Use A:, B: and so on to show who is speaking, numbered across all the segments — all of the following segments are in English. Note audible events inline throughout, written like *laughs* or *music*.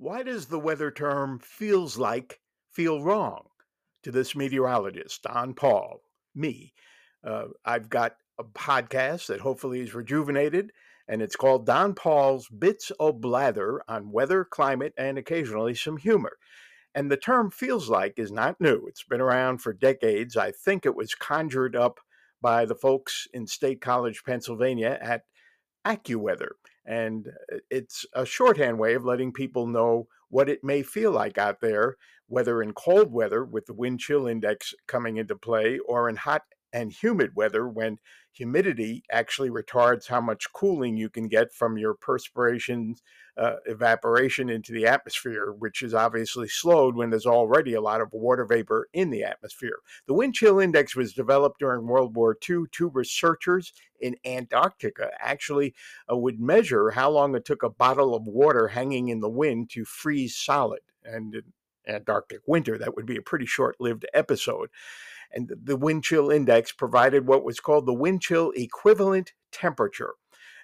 A: Why does the weather term feels like feel wrong to this meteorologist, Don Paul, me? Uh, I've got a podcast that hopefully is rejuvenated, and it's called Don Paul's Bits o' Blather on weather, climate, and occasionally some humor. And the term feels like is not new. It's been around for decades. I think it was conjured up by the folks in State College, Pennsylvania at AccuWeather. And uh, it's a shorthand way of letting people know what it may feel like out there, whether in cold weather with the wind chill index coming into play or in hot and humid weather when humidity actually retards how much cooling you can get from your perspiration uh, evaporation into the atmosphere, which is obviously slowed when there's already a lot of water vapor in the atmosphere. The wind chill index was developed during World War II. Two researchers in Antarctica actually uh, would measure how long it took a bottle of water hanging in the wind to freeze solid. And in Antarctic winter, that would be a pretty short lived episode and the wind chill index provided what was called the wind chill equivalent temperature.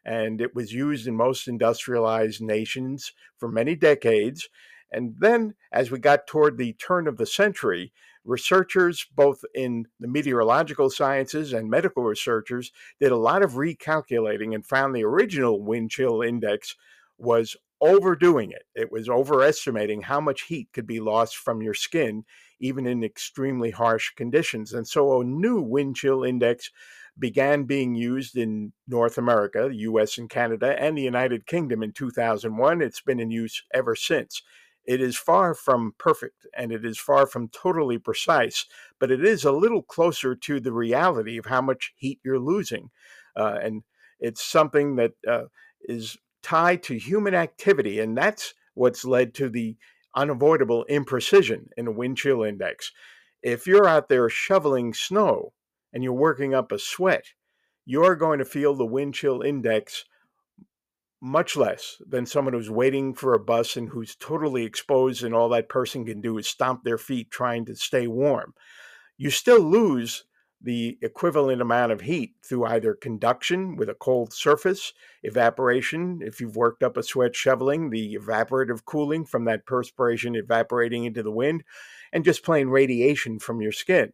A: And it was used in most industrialized nations for many decades. And then, as we got toward the turn of the century, researchers, both in the meteorological sciences and medical researchers, did a lot of recalculating and found the original wind chill index was overdoing it. It was overestimating how much heat could be lost from your skin, even in extremely harsh conditions. And so a new wind chill index began being used in North America, the US and Canada, and the United Kingdom in 2001. It's been in use ever since. It is far from perfect and it is far from totally precise, but it is a little closer to the reality of how much heat you're losing. Uh, and it's something that uh, is tied to human activity, and that's what's led to the unavoidable imprecision in the wind chill index. If you're out there shoveling snow and you're working up a sweat, you're going to feel the wind chill index much less than someone who's waiting for a bus and who's totally exposed, and all that person can do is stomp their feet trying to stay warm. You still lose the equivalent amount of heat through either conduction with a cold surface, evaporation, if you've worked up a sweat shoveling, the evaporative cooling from that perspiration evaporating into the wind, and just plain radiation from your skin.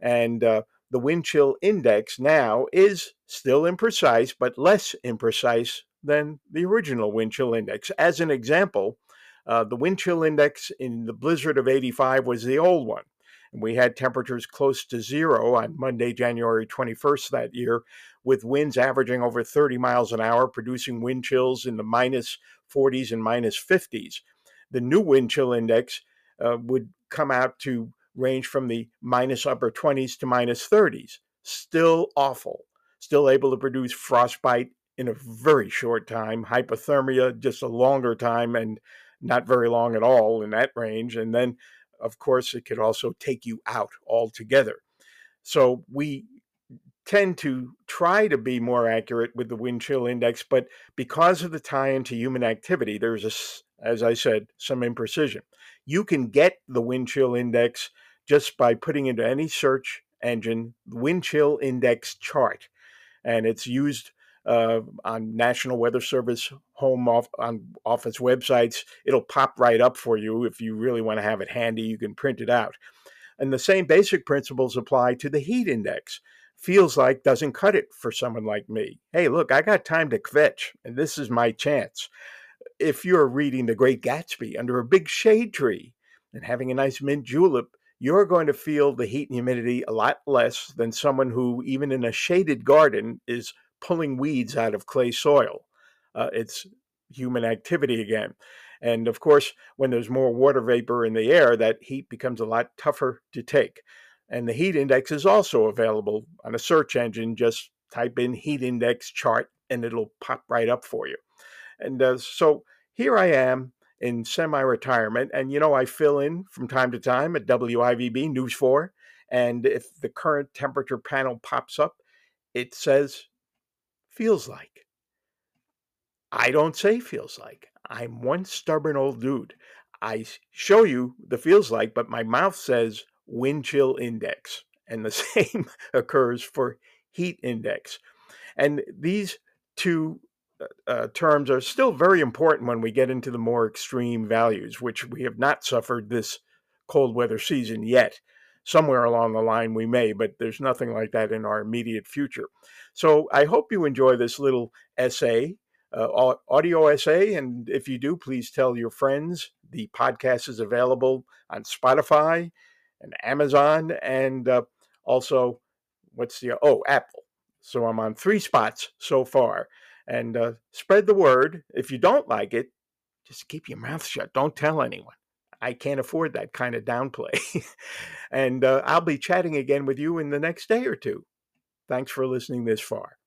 A: And uh, the wind chill index now is still imprecise, but less imprecise than the original wind chill index. As an example, uh, the wind chill index in the blizzard of 85 was the old one. And we had temperatures close to zero on Monday, January 21st that year, with winds averaging over 30 miles an hour, producing wind chills in the minus 40s and minus 50s. The new wind chill index uh, would come out to range from the minus upper 20s to minus 30s. Still awful. Still able to produce frostbite in a very short time, hypothermia just a longer time, and not very long at all in that range. And then of course, it could also take you out altogether. So we tend to try to be more accurate with the wind chill index, but because of the tie into human activity, there's a, as I said, some imprecision. You can get the wind chill index just by putting into any search engine wind chill index chart, and it's used uh, on National Weather Service home off, on office websites. It'll pop right up for you if you really want to have it handy. You can print it out. And the same basic principles apply to the heat index. Feels like doesn't cut it for someone like me. Hey, look, I got time to kvetch, and this is my chance. If you're reading The Great Gatsby under a big shade tree and having a nice mint julep, you're going to feel the heat and humidity a lot less than someone who, even in a shaded garden, is pulling weeds out of clay soil. Uh, it's human activity again. And of course, when there's more water vapor in the air, that heat becomes a lot tougher to take. And the heat index is also available on a search engine. Just type in heat index chart and it'll pop right up for you. And uh, so here I am in semi retirement. And you know, I fill in from time to time at WIVB News 4. And if the current temperature panel pops up, it says feels like. I don't say feels like. I'm one stubborn old dude. I show you the feels like, but my mouth says wind chill index. And the *laughs* same occurs for heat index. And these two uh, terms are still very important when we get into the more extreme values, which we have not suffered this cold weather season yet. Somewhere along the line we may, but there's nothing like that in our immediate future. So I hope you enjoy this little essay, uh, audio essay. And if you do, please tell your friends. The podcast is available on Spotify and Amazon and uh, also, what's the, oh, Apple. So I'm on three spots so far. And uh, spread the word. If you don't like it, just keep your mouth shut. Don't tell anyone. I can't afford that kind of downplay. *laughs* and uh, I'll be chatting again with you in the next day or two. Thanks for listening this far.